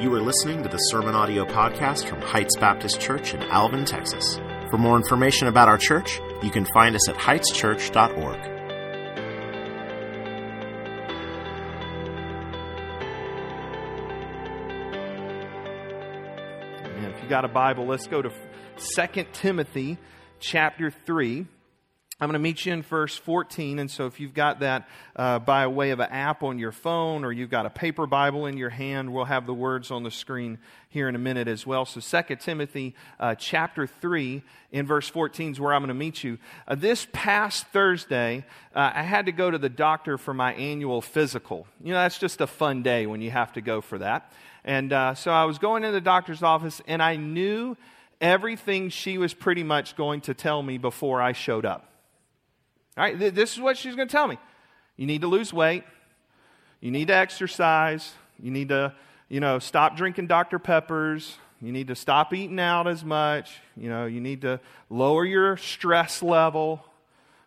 You are listening to the Sermon Audio Podcast from Heights Baptist Church in Alvin, Texas. For more information about our church, you can find us at heightschurch.org. And if you got a Bible, let's go to 2 Timothy chapter 3. I'm going to meet you in verse 14. And so if you've got that uh, by way of an app on your phone or you've got a paper Bible in your hand, we'll have the words on the screen here in a minute as well. So 2 Timothy uh, chapter 3 in verse 14 is where I'm going to meet you. Uh, this past Thursday, uh, I had to go to the doctor for my annual physical. You know, that's just a fun day when you have to go for that. And uh, so I was going to the doctor's office and I knew everything she was pretty much going to tell me before I showed up. All right, th- this is what she's going to tell me. You need to lose weight. You need to exercise. You need to, you know, stop drinking Dr. Peppers. You need to stop eating out as much. You know, you need to lower your stress level.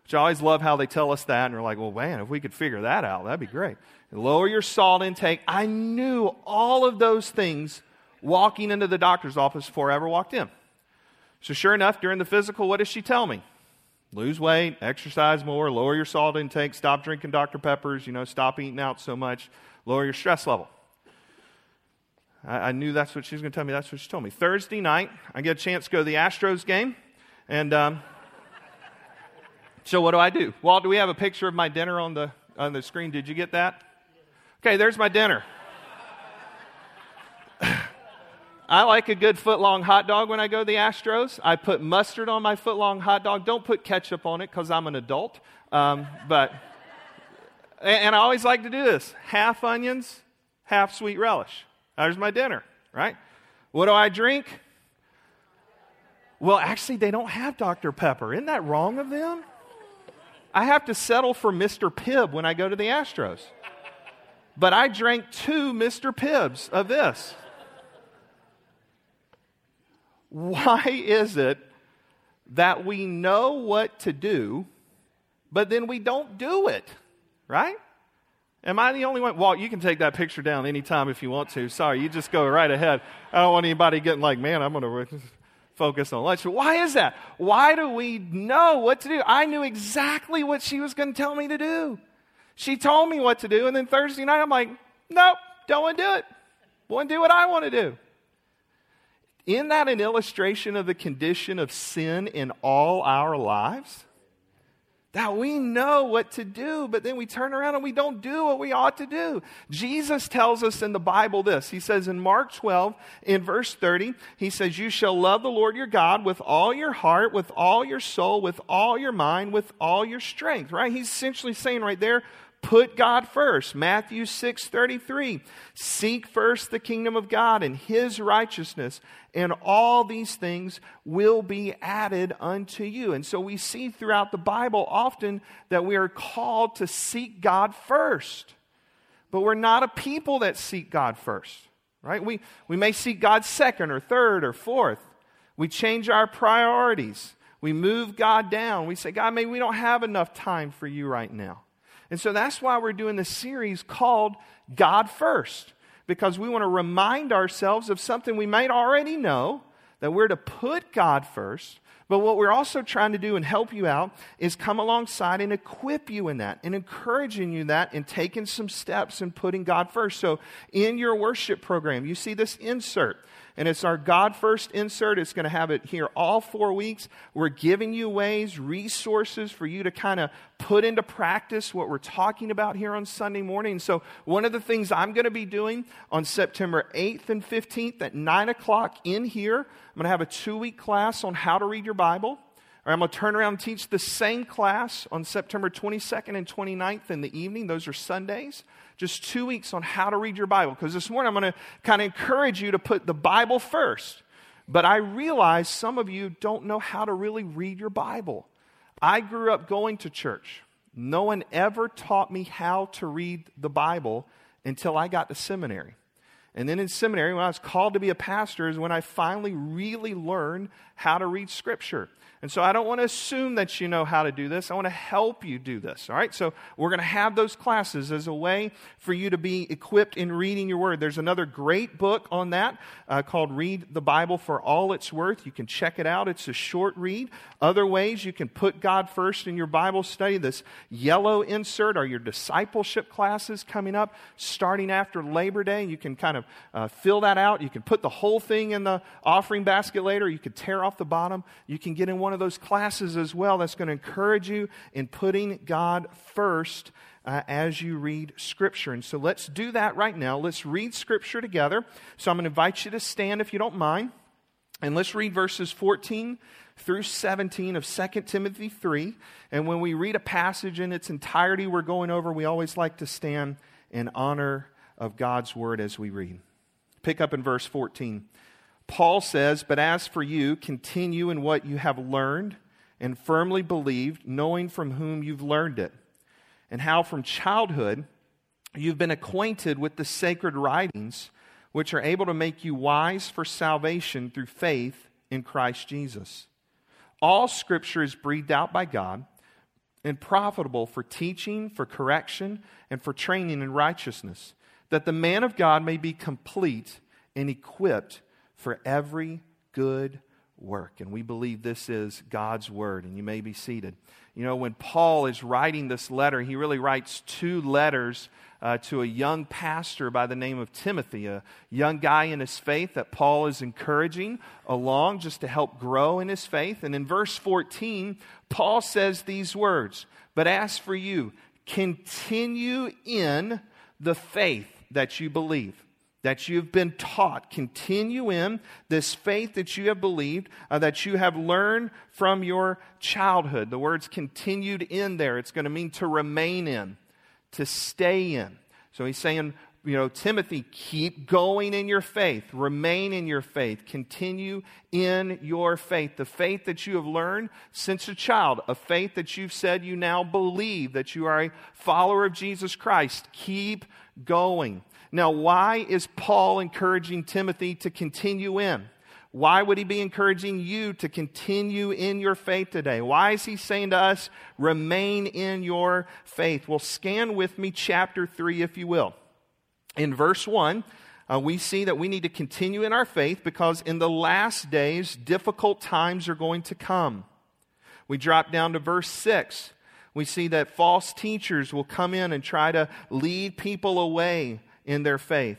Which I always love how they tell us that, and we're like, well, man, if we could figure that out, that'd be great. Lower your salt intake. I knew all of those things walking into the doctor's office before I ever walked in. So, sure enough, during the physical, what does she tell me? Lose weight, exercise more, lower your salt intake, stop drinking Dr. Peppers, you know, stop eating out so much, lower your stress level. I, I knew that's what she was going to tell me. That's what she told me. Thursday night, I get a chance to go to the Astros game. And um, so what do I do? Walt, do we have a picture of my dinner on the, on the screen? Did you get that? Okay, there's my dinner. I like a good foot long hot dog when I go to the Astros. I put mustard on my foot long hot dog. Don't put ketchup on it because I'm an adult. Um, but, and I always like to do this half onions, half sweet relish. There's my dinner, right? What do I drink? Well, actually, they don't have Dr. Pepper. Isn't that wrong of them? I have to settle for Mr. Pibb when I go to the Astros. But I drank two Mr. Pibbs of this why is it that we know what to do, but then we don't do it? Right? Am I the only one? Walt, you can take that picture down anytime if you want to. Sorry, you just go right ahead. I don't want anybody getting like, man, I'm going to focus on lunch. Why is that? Why do we know what to do? I knew exactly what she was going to tell me to do. She told me what to do, and then Thursday night, I'm like, nope, don't want to do it. Want to do what I want to do. Isn't that an illustration of the condition of sin in all our lives? That we know what to do, but then we turn around and we don't do what we ought to do. Jesus tells us in the Bible this. He says in Mark 12, in verse 30, he says, You shall love the Lord your God with all your heart, with all your soul, with all your mind, with all your strength, right? He's essentially saying right there, Put God first. Matthew 6 33. Seek first the kingdom of God and his righteousness, and all these things will be added unto you. And so we see throughout the Bible often that we are called to seek God first. But we're not a people that seek God first, right? We, we may seek God second or third or fourth. We change our priorities. We move God down. We say, God, maybe we don't have enough time for you right now. And so that's why we're doing this series called God First, because we want to remind ourselves of something we might already know that we're to put God first. But what we're also trying to do and help you out is come alongside and equip you in that and encouraging you that and taking some steps and putting God first. So in your worship program, you see this insert and it's our God First insert. It's going to have it here all four weeks. We're giving you ways, resources for you to kind of put into practice what we're talking about here on Sunday morning. So, one of the things I'm going to be doing on September 8th and 15th at 9 o'clock in here, I'm going to have a two week class on how to read your Bible. I'm going to turn around and teach the same class on September 22nd and 29th in the evening. Those are Sundays just two weeks on how to read your Bible. Because this morning I'm going to kind of encourage you to put the Bible first. But I realize some of you don't know how to really read your Bible. I grew up going to church. No one ever taught me how to read the Bible until I got to seminary. And then in seminary, when I was called to be a pastor, is when I finally really learned how to read Scripture. And so I don't want to assume that you know how to do this. I want to help you do this. All right? So we're going to have those classes as a way for you to be equipped in reading your word. There's another great book on that uh, called Read the Bible for All It's Worth. You can check it out. It's a short read. Other ways you can put God first in your Bible study. This yellow insert are your discipleship classes coming up starting after Labor Day. You can kind of uh, fill that out. You can put the whole thing in the offering basket later. You can tear off the bottom. You can get in one of those classes as well that's going to encourage you in putting God first uh, as you read Scripture. And so let's do that right now. Let's read Scripture together. So I'm going to invite you to stand if you don't mind. And let's read verses 14 through 17 of 2 Timothy 3. And when we read a passage in its entirety we're going over, we always like to stand in honor of God's word as we read. Pick up in verse 14. Paul says, But as for you, continue in what you have learned and firmly believed, knowing from whom you've learned it, and how from childhood you've been acquainted with the sacred writings, which are able to make you wise for salvation through faith in Christ Jesus. All scripture is breathed out by God and profitable for teaching, for correction, and for training in righteousness, that the man of God may be complete and equipped for every good work. And we believe this is God's word, and you may be seated. You know, when Paul is writing this letter, he really writes two letters uh, to a young pastor by the name of Timothy, a young guy in his faith that Paul is encouraging along just to help grow in his faith. And in verse 14, Paul says these words But as for you, continue in the faith that you believe that you've been taught. Continue in this faith that you have believed, uh, that you have learned from your childhood. The word's continued in there. It's going to mean to remain in, to stay in. So he's saying, you know, Timothy, keep going in your faith, remain in your faith, continue in your faith. The faith that you have learned since a child, a faith that you've said you now believe, that you are a follower of Jesus Christ. Keep going. Now, why is Paul encouraging Timothy to continue in? Why would he be encouraging you to continue in your faith today? Why is he saying to us, remain in your faith? Well, scan with me chapter 3, if you will. In verse 1, uh, we see that we need to continue in our faith because in the last days, difficult times are going to come. We drop down to verse 6. We see that false teachers will come in and try to lead people away in their faith.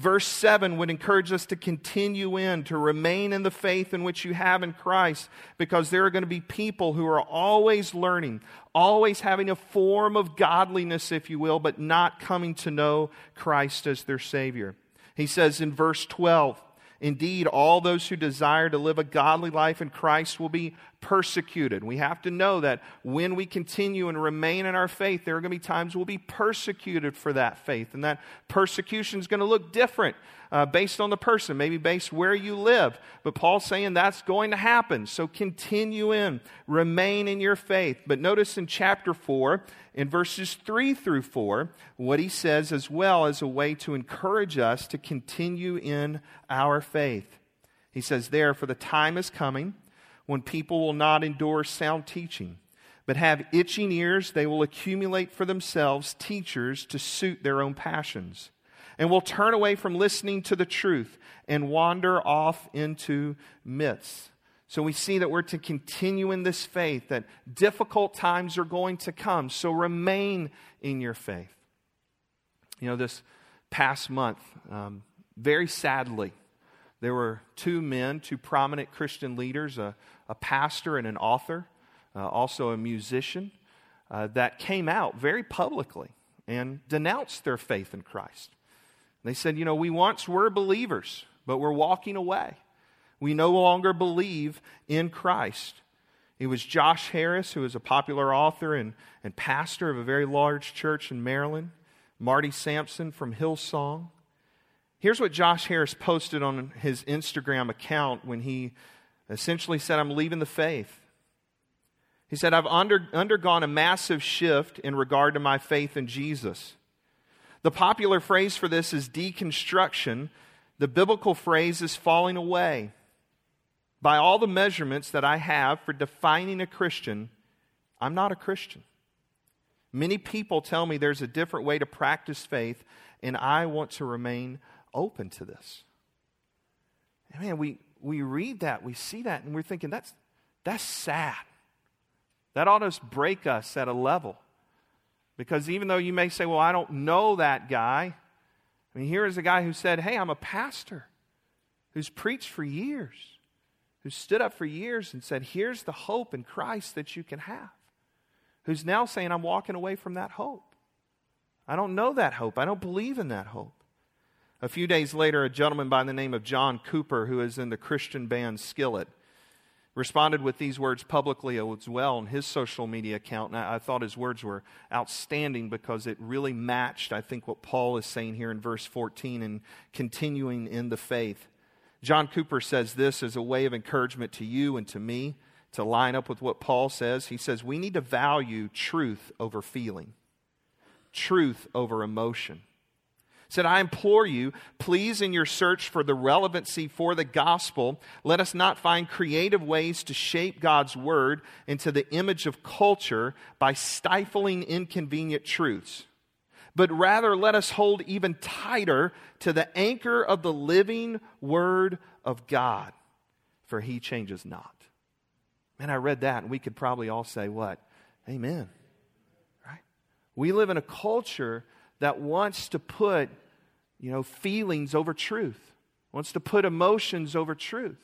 Verse 7 would encourage us to continue in, to remain in the faith in which you have in Christ, because there are going to be people who are always learning, always having a form of godliness, if you will, but not coming to know Christ as their Savior. He says in verse 12, Indeed, all those who desire to live a godly life in Christ will be persecuted. We have to know that when we continue and remain in our faith, there are going to be times we'll be persecuted for that faith. And that persecution is going to look different uh, based on the person, maybe based where you live. But Paul's saying that's going to happen. So continue in, remain in your faith. But notice in chapter 4, in verses 3 through 4, what he says as well as a way to encourage us to continue in our faith. He says, There, for the time is coming when people will not endure sound teaching, but have itching ears, they will accumulate for themselves teachers to suit their own passions and will turn away from listening to the truth and wander off into myths. So we see that we're to continue in this faith, that difficult times are going to come. So remain in your faith. You know, this past month, um, very sadly, there were two men, two prominent Christian leaders, a, a pastor and an author, uh, also a musician, uh, that came out very publicly and denounced their faith in Christ. They said, You know, we once were believers, but we're walking away. We no longer believe in Christ. It was Josh Harris, who is a popular author and, and pastor of a very large church in Maryland, Marty Sampson from Hillsong. Here's what Josh Harris posted on his Instagram account when he essentially said, I'm leaving the faith. He said, I've under, undergone a massive shift in regard to my faith in Jesus. The popular phrase for this is deconstruction. The biblical phrase is falling away. By all the measurements that I have for defining a Christian, I'm not a Christian. Many people tell me there's a different way to practice faith, and I want to remain open to this. Man, we, we read that, we see that, and we're thinking, that's, that's sad. That ought to break us at a level. Because even though you may say, well, I don't know that guy, I mean, here is a guy who said, hey, I'm a pastor who's preached for years, who stood up for years and said, here's the hope in Christ that you can have, who's now saying, I'm walking away from that hope. I don't know that hope. I don't believe in that hope. A few days later, a gentleman by the name of John Cooper, who is in the Christian band Skillet, responded with these words publicly as well on his social media account. And I, thought his words were outstanding because it really matched, I think, what Paul is saying here in verse 14 and continuing in the faith. John Cooper says this as a way of encouragement to you and to me to line up with what Paul says. He says, We need to value truth over feeling, truth over emotion said, I implore you, please, in your search for the relevancy for the gospel, let us not find creative ways to shape God's word into the image of culture by stifling inconvenient truths, but rather let us hold even tighter to the anchor of the living word of God, for he changes not. Man, I read that, and we could probably all say, What? Amen. Right? We live in a culture that wants to put, you know, feelings over truth, wants to put emotions over truth.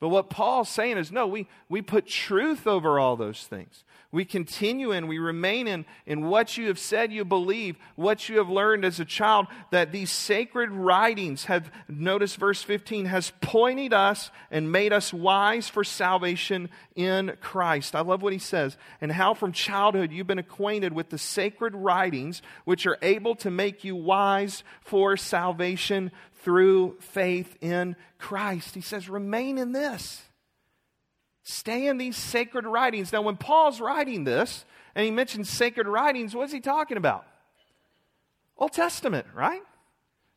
But what Paul's saying is no, we, we put truth over all those things. We continue and we remain in, in what you have said you believe, what you have learned as a child, that these sacred writings have, notice verse 15, has pointed us and made us wise for salvation in Christ. I love what he says. And how from childhood you've been acquainted with the sacred writings, which are able to make you wise for salvation through faith in Christ. He says, remain in this. Stay in these sacred writings. Now, when Paul's writing this, and he mentions sacred writings, what is he talking about? Old Testament, right?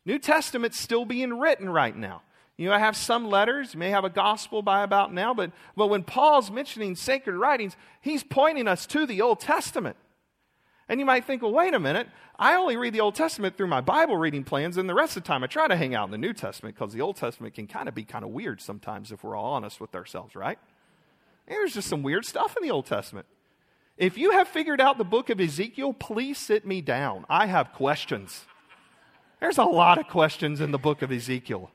New Testament's still being written right now. You know, I have some letters, you may have a gospel by about now, but, but when Paul's mentioning sacred writings, he's pointing us to the Old Testament. And you might think, well, wait a minute. I only read the Old Testament through my Bible reading plans, and the rest of the time I try to hang out in the New Testament because the Old Testament can kind of be kind of weird sometimes if we're all honest with ourselves, right? There's just some weird stuff in the Old Testament. If you have figured out the book of Ezekiel, please sit me down. I have questions. There's a lot of questions in the book of Ezekiel.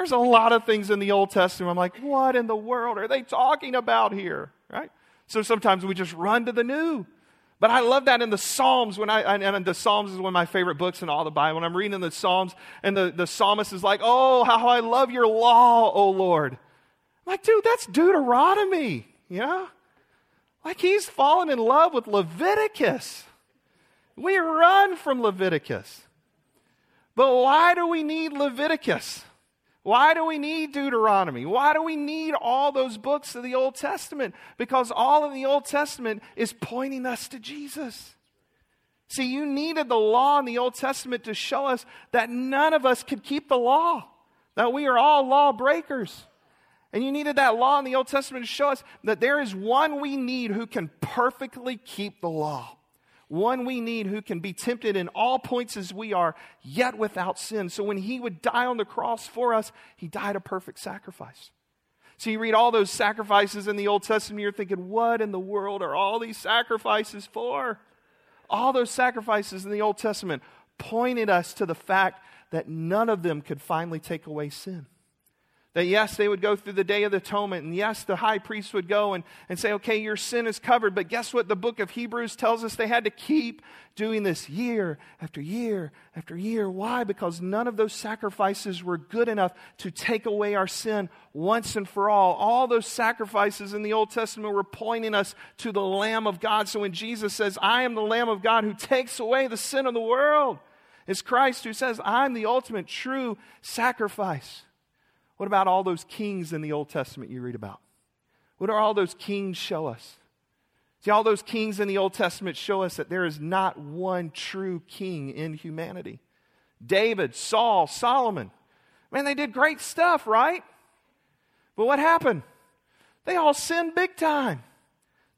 There's a lot of things in the Old Testament. I'm like, what in the world are they talking about here? Right? So sometimes we just run to the new. But I love that in the Psalms when I, and the Psalms is one of my favorite books in all the Bible. When I'm reading the Psalms and the, the psalmist is like, oh, how I love your law, O Lord. I'm like, dude, that's Deuteronomy, you know? Like he's fallen in love with Leviticus. We run from Leviticus. But why do we need Leviticus? Why do we need Deuteronomy? Why do we need all those books of the Old Testament? Because all of the Old Testament is pointing us to Jesus. See, you needed the law in the Old Testament to show us that none of us could keep the law, that we are all law breakers. And you needed that law in the Old Testament to show us that there is one we need who can perfectly keep the law one we need who can be tempted in all points as we are, yet without sin. So when he would die on the cross for us, he died a perfect sacrifice. So you read all those sacrifices in the Old Testament, you're thinking, what in the world are all these sacrifices for? All those sacrifices in the Old Testament pointed us to the fact that none of them could finally take away sin. That yes, they would go through the Day of Atonement, and yes, the high priest would go and, and say, okay, your sin is covered. But guess what? The book of Hebrews tells us they had to keep doing this year after year after year. Why? Because none of those sacrifices were good enough to take away our sin once and for all. All those sacrifices in the Old Testament were pointing us to the Lamb of God. So when Jesus says, I am the Lamb of God who takes away the sin of the world, it's Christ who says, I'm the ultimate true sacrifice. What about all those kings in the Old Testament you read about? What do all those kings show us? See, all those kings in the Old Testament show us that there is not one true king in humanity. David, Saul, Solomon. Man, they did great stuff, right? But what happened? They all sinned big time.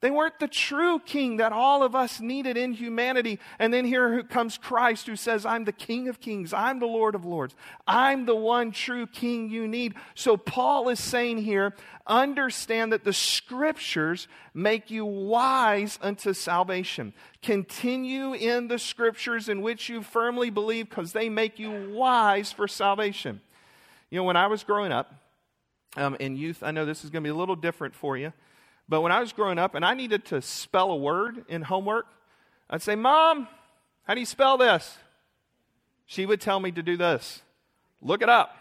They weren't the true king that all of us needed in humanity. And then here comes Christ who says, I'm the king of kings. I'm the Lord of lords. I'm the one true king you need. So Paul is saying here, understand that the scriptures make you wise unto salvation. Continue in the scriptures in which you firmly believe because they make you wise for salvation. You know, when I was growing up um, in youth, I know this is going to be a little different for you. But when I was growing up and I needed to spell a word in homework, I'd say, Mom, how do you spell this? She would tell me to do this look it up.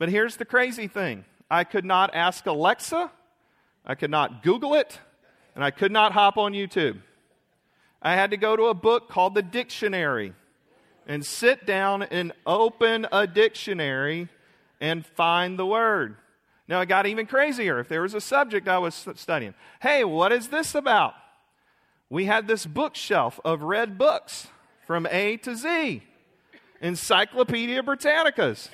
But here's the crazy thing I could not ask Alexa, I could not Google it, and I could not hop on YouTube. I had to go to a book called the dictionary and sit down and open a dictionary and find the word. Now, it got even crazier. If there was a subject I was studying, hey, what is this about? We had this bookshelf of read books from A to Z, Encyclopedia Britannicas.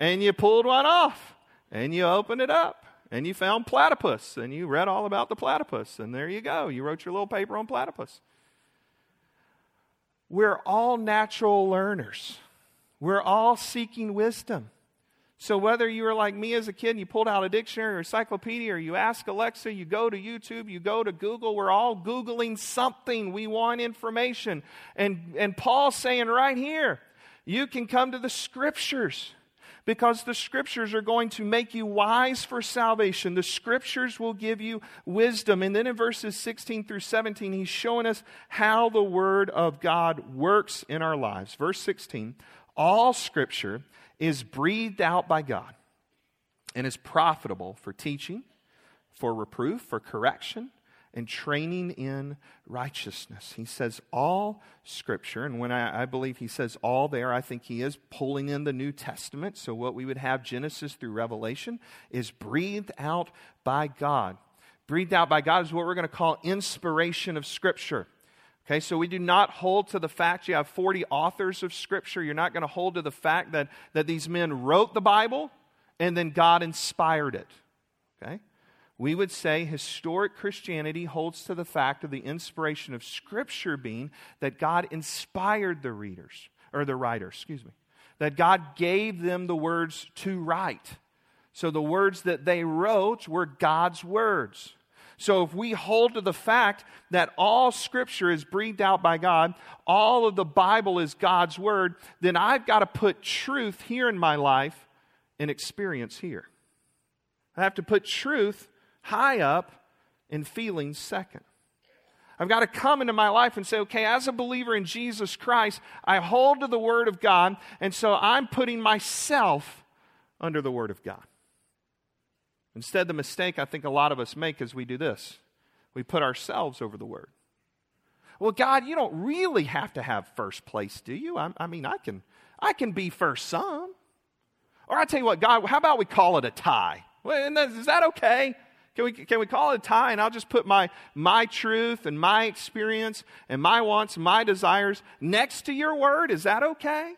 And you pulled one off and you opened it up and you found platypus and you read all about the platypus. And there you go. You wrote your little paper on platypus. We're all natural learners, we're all seeking wisdom. So, whether you were like me as a kid and you pulled out a dictionary or encyclopedia, or you ask Alexa, you go to YouTube, you go to Google, we're all Googling something. We want information. And, and Paul's saying right here, you can come to the scriptures because the scriptures are going to make you wise for salvation. The scriptures will give you wisdom. And then in verses 16 through 17, he's showing us how the word of God works in our lives. Verse 16 All scripture is breathed out by God and is profitable for teaching, for reproof, for correction, and training in righteousness. He says all scripture, and when I, I, believe he says all there, I think he is pulling in the New Testament. So, what we would have Genesis through Revelation is breathed out by God. Breathed out by God is what we're going to call inspiration of scripture. Okay, so we do not hold to the fact you have 40 authors of Scripture. You're not going to hold to the fact that, that these men wrote the Bible and then God inspired it. Okay? We would say historic Christianity holds to the fact of the inspiration of Scripture being that God inspired the readers, or the writers, excuse me, that God gave them the words to write. So the words that they wrote were God's words. So if we hold to the fact that all scripture is breathed out by God, all of the Bible is God's word, then I've got to put truth here in my life and experience here. I have to put truth high up and feelings second. I've got to come into my life and say, okay, as a believer in Jesus Christ, I hold to the Word of God, and so I'm putting myself under the Word of God. Instead, the mistake I think a lot of us make is we do this we put ourselves over the word. Well, God, you don't really have to have first place, do you? I, I mean, I can, I can be first some. Or I tell you what, God, how about we call it a tie? Well, is that okay? Can we, can we call it a tie and I'll just put my, my truth and my experience and my wants, my desires next to your word? Is that okay?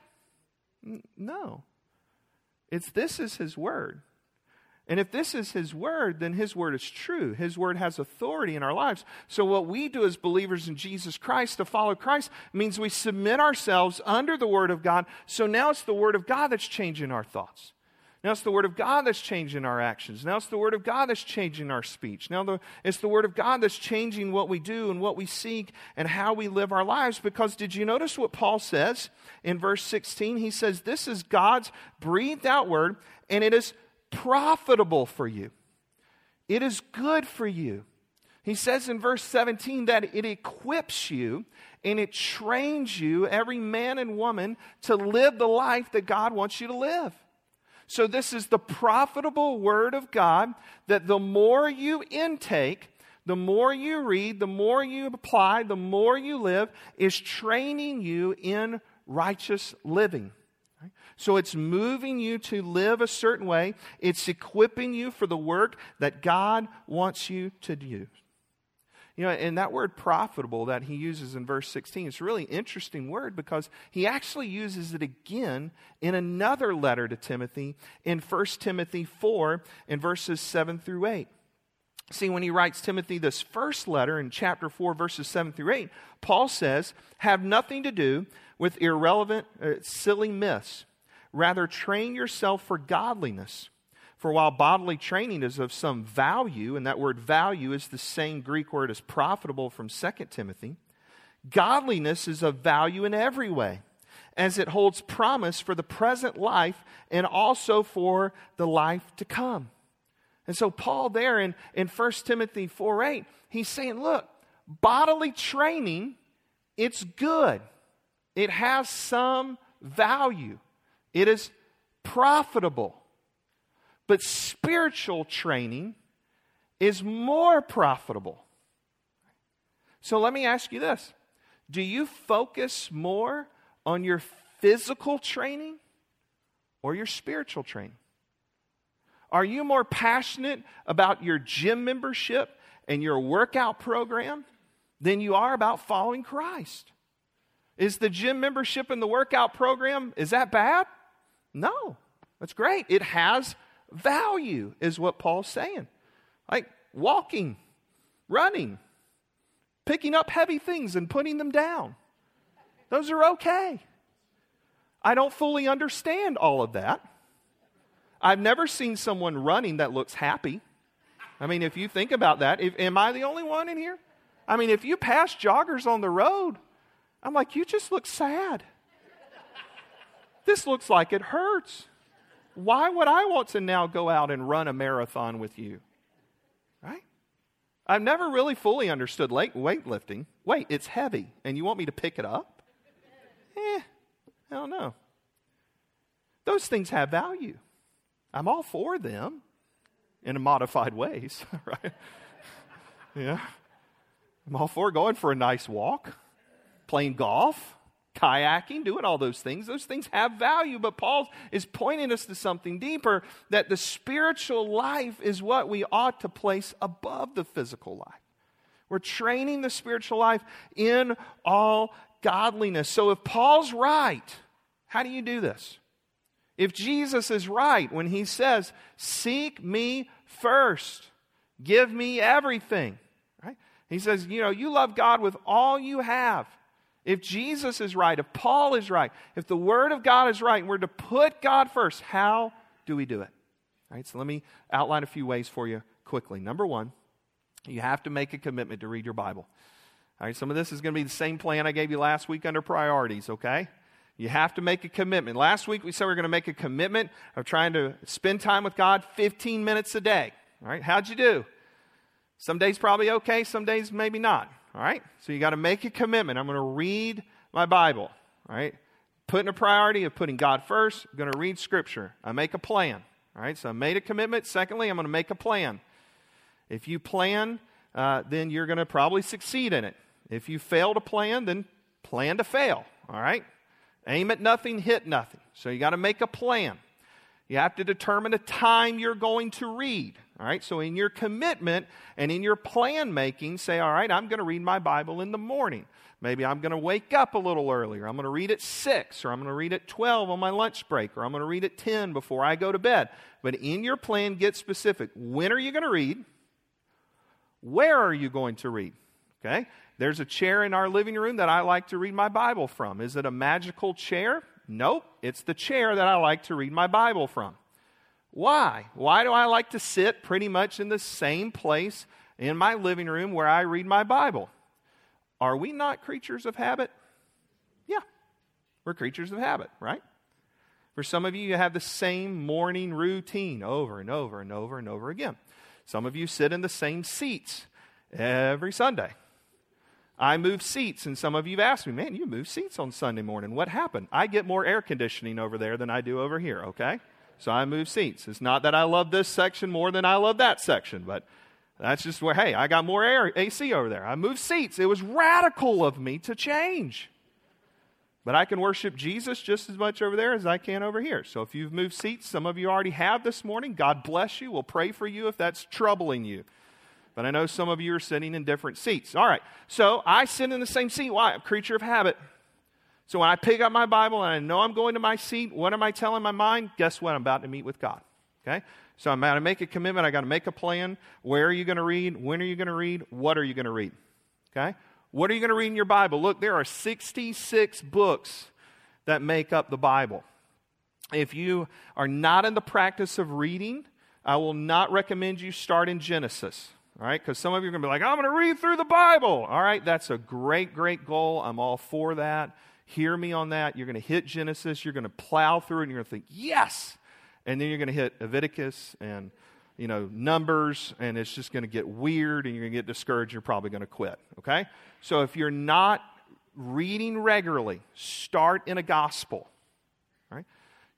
No. It's this is his word. And if this is His Word, then His Word is true. His Word has authority in our lives. So, what we do as believers in Jesus Christ to follow Christ means we submit ourselves under the Word of God. So now it's the Word of God that's changing our thoughts. Now it's the Word of God that's changing our actions. Now it's the Word of God that's changing our speech. Now the, it's the Word of God that's changing what we do and what we seek and how we live our lives. Because did you notice what Paul says in verse 16? He says, This is God's breathed out Word, and it is profitable for you. It is good for you. He says in verse 17 that it equips you and it trains you, every man and woman, to live the life that God wants you to live. So, this is the profitable word of God that the more you intake, the more you read, the more you apply, the more you live, is training you in righteous living. So it's moving you to live a certain way. It's equipping you for the work that God wants you to do. You know, and that word profitable that he uses in verse 16, it's a really interesting word because he actually uses it again in another letter to Timothy in 1 Timothy 4 in verses 7 through 8. See, when he writes Timothy this first letter in chapter 4, verses 7 through 8, Paul says, Have nothing to do with irrelevant, uh, silly myths. Rather, train yourself for godliness. For while bodily training is of some value, and that word value is the same Greek word as profitable from 2 Timothy, godliness is of value in every way, as it holds promise for the present life and also for the life to come. And so, Paul, there in, in 1 Timothy 4 8, he's saying, look, bodily training, it's good. It has some value. It is profitable. But spiritual training is more profitable. So let me ask you this Do you focus more on your physical training or your spiritual training? Are you more passionate about your gym membership and your workout program than you are about following Christ? Is the gym membership and the workout program is that bad? No. That's great. It has value, is what Paul's saying. Like walking, running, picking up heavy things and putting them down. Those are okay. I don't fully understand all of that. I've never seen someone running that looks happy. I mean, if you think about that, if, am I the only one in here? I mean, if you pass joggers on the road, I'm like, you just look sad. This looks like it hurts. Why would I want to now go out and run a marathon with you? Right? I've never really fully understood weightlifting. Wait, it's heavy, and you want me to pick it up? Eh, I don't know. Those things have value. I'm all for them in modified ways, right? yeah. I'm all for going for a nice walk, playing golf, kayaking, doing all those things. Those things have value, but Paul is pointing us to something deeper that the spiritual life is what we ought to place above the physical life. We're training the spiritual life in all godliness. So if Paul's right, how do you do this? If Jesus is right when he says, Seek me first, give me everything, right? He says, You know, you love God with all you have. If Jesus is right, if Paul is right, if the Word of God is right, and we're to put God first, how do we do it? All right, so let me outline a few ways for you quickly. Number one, you have to make a commitment to read your Bible. All right, some of this is going to be the same plan I gave you last week under priorities, okay? You have to make a commitment. Last week we said we are going to make a commitment of trying to spend time with God 15 minutes a day. All right, how'd you do? Some days probably okay, some days maybe not. All right? So you got to make a commitment. I'm going to read my Bible. All right? Putting a priority of putting God first. I'm going to read Scripture. I make a plan. All right? So I made a commitment. Secondly, I'm going to make a plan. If you plan, uh, then you're going to probably succeed in it. If you fail to plan, then plan to fail. All right? Aim at nothing, hit nothing. So you got to make a plan. You have to determine a time you're going to read. All right, so in your commitment and in your plan making, say, all right, I'm going to read my Bible in the morning. Maybe I'm going to wake up a little earlier. I'm going to read at 6, or I'm going to read at 12 on my lunch break, or I'm going to read at 10 before I go to bed. But in your plan, get specific. When are you going to read? Where are you going to read? Okay? There's a chair in our living room that I like to read my Bible from. Is it a magical chair? Nope. It's the chair that I like to read my Bible from. Why? Why do I like to sit pretty much in the same place in my living room where I read my Bible? Are we not creatures of habit? Yeah, we're creatures of habit, right? For some of you, you have the same morning routine over and over and over and over again. Some of you sit in the same seats every Sunday. I move seats, and some of you have asked me, man, you move seats on Sunday morning. What happened? I get more air conditioning over there than I do over here, okay? So I move seats. It's not that I love this section more than I love that section, but that's just where, hey, I got more air, AC over there. I moved seats. It was radical of me to change. But I can worship Jesus just as much over there as I can over here. So if you've moved seats, some of you already have this morning. God bless you. We'll pray for you if that's troubling you. But I know some of you are sitting in different seats. All right. So I sit in the same seat. Why? I'm a creature of habit. So when I pick up my Bible and I know I'm going to my seat, what am I telling my mind? Guess what? I'm about to meet with God. Okay? So I'm about to make a commitment. I got to make a plan. Where are you going to read? When are you going to read? What are you going to read? Okay? What are you going to read in your Bible? Look, there are 66 books that make up the Bible. If you are not in the practice of reading, I will not recommend you start in Genesis. All right, because some of you are going to be like, I'm going to read through the Bible. All right, that's a great, great goal. I'm all for that. Hear me on that. You're going to hit Genesis, you're going to plow through it, and you're going to think, yes. And then you're going to hit Leviticus and you know, numbers, and it's just going to get weird and you're going to get discouraged. You're probably going to quit. Okay? So if you're not reading regularly, start in a gospel. Right?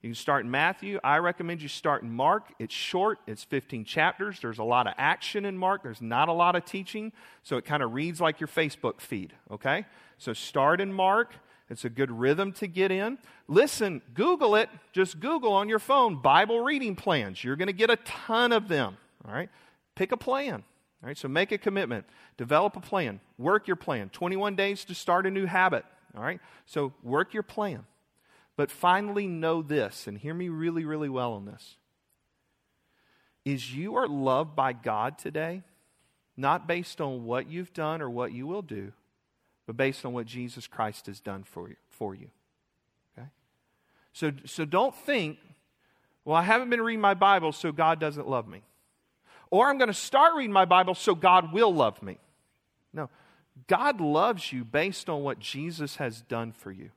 You can start in Matthew. I recommend you start in Mark. It's short, it's 15 chapters. There's a lot of action in Mark, there's not a lot of teaching, so it kind of reads like your Facebook feed. Okay? So start in Mark. It's a good rhythm to get in. Listen, Google it. Just Google on your phone Bible reading plans. You're going to get a ton of them. All right? Pick a plan. All right? So make a commitment. Develop a plan. Work your plan. 21 days to start a new habit. All right? So work your plan. But finally, know this, and hear me really, really well on this. Is you are loved by God today, not based on what you've done or what you will do, but based on what Jesus Christ has done for you. For you. Okay? So, so don't think, well, I haven't been reading my Bible, so God doesn't love me. Or I'm going to start reading my Bible, so God will love me. No. God loves you based on what Jesus has done for you.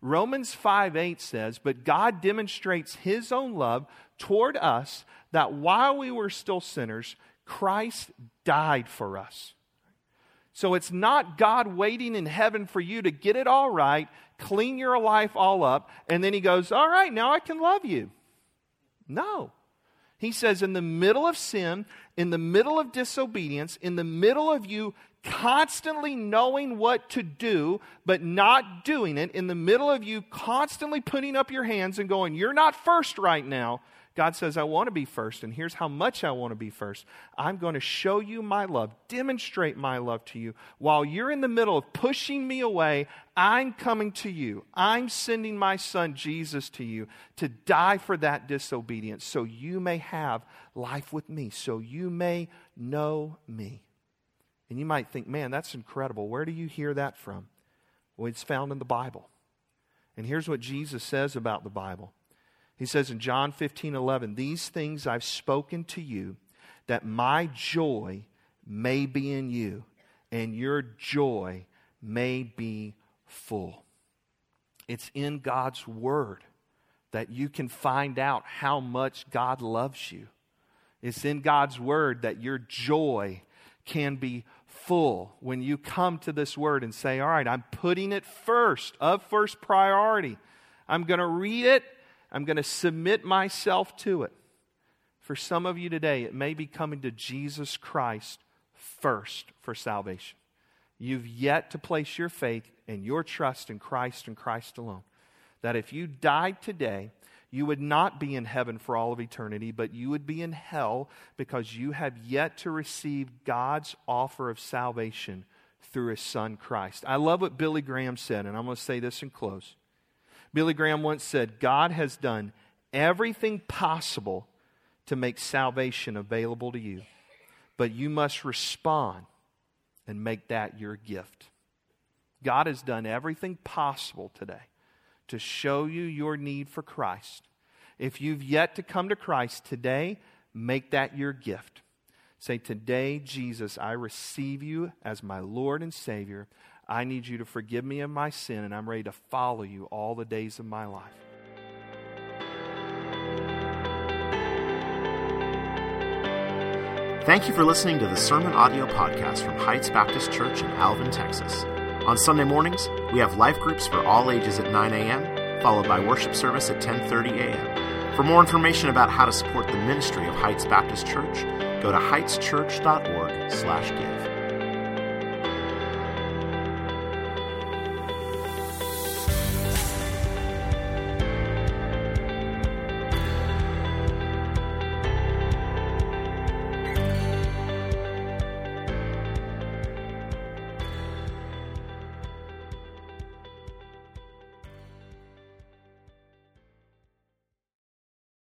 Romans 5 8 says, But God demonstrates his own love toward us that while we were still sinners, Christ died for us. So it's not God waiting in heaven for you to get it all right, clean your life all up, and then He goes, All right, now I can love you. No. He says, in the middle of sin, in the middle of disobedience, in the middle of you constantly knowing what to do, but not doing it, in the middle of you constantly putting up your hands and going, You're not first right now, God says, I want to be first, and here's how much I want to be first. I'm going to show you my love, demonstrate my love to you. While you're in the middle of pushing me away, I'm coming to you. I'm sending my son Jesus to you to die for that disobedience so you may have life with me, so you may know me. And you might think, man, that's incredible. Where do you hear that from? Well, it's found in the Bible. And here's what Jesus says about the Bible he says in John 15 11, These things I've spoken to you, that my joy may be in you, and your joy may be full. It's in God's Word that you can find out how much God loves you. It's in God's Word that your joy can be full when you come to this Word and say, All right, I'm putting it first, of first priority. I'm going to read it I'm going to submit myself to it. For some of you today, it may be coming to Jesus Christ first for salvation. You've yet to place your faith and your trust in Christ and Christ alone. That if you died today, you would not be in heaven for all of eternity, but you would be in hell because you have yet to receive God's offer of salvation through his son Christ. I love what Billy Graham said, and I'm going to say this in close. Billy Graham once said, God has done everything possible to make salvation available to you, but you must respond and make that your gift. God has done everything possible today to show you your need for Christ. If you've yet to come to Christ today, make that your gift. Say, Today, Jesus, I receive you as my Lord and Savior. I need you to forgive me of my sin, and I'm ready to follow you all the days of my life. Thank you for listening to the Sermon Audio Podcast from Heights Baptist Church in Alvin, Texas. On Sunday mornings, we have life groups for all ages at 9 a.m., followed by worship service at 10:30 a.m. For more information about how to support the ministry of Heights Baptist Church, go to heightschurch.org/give.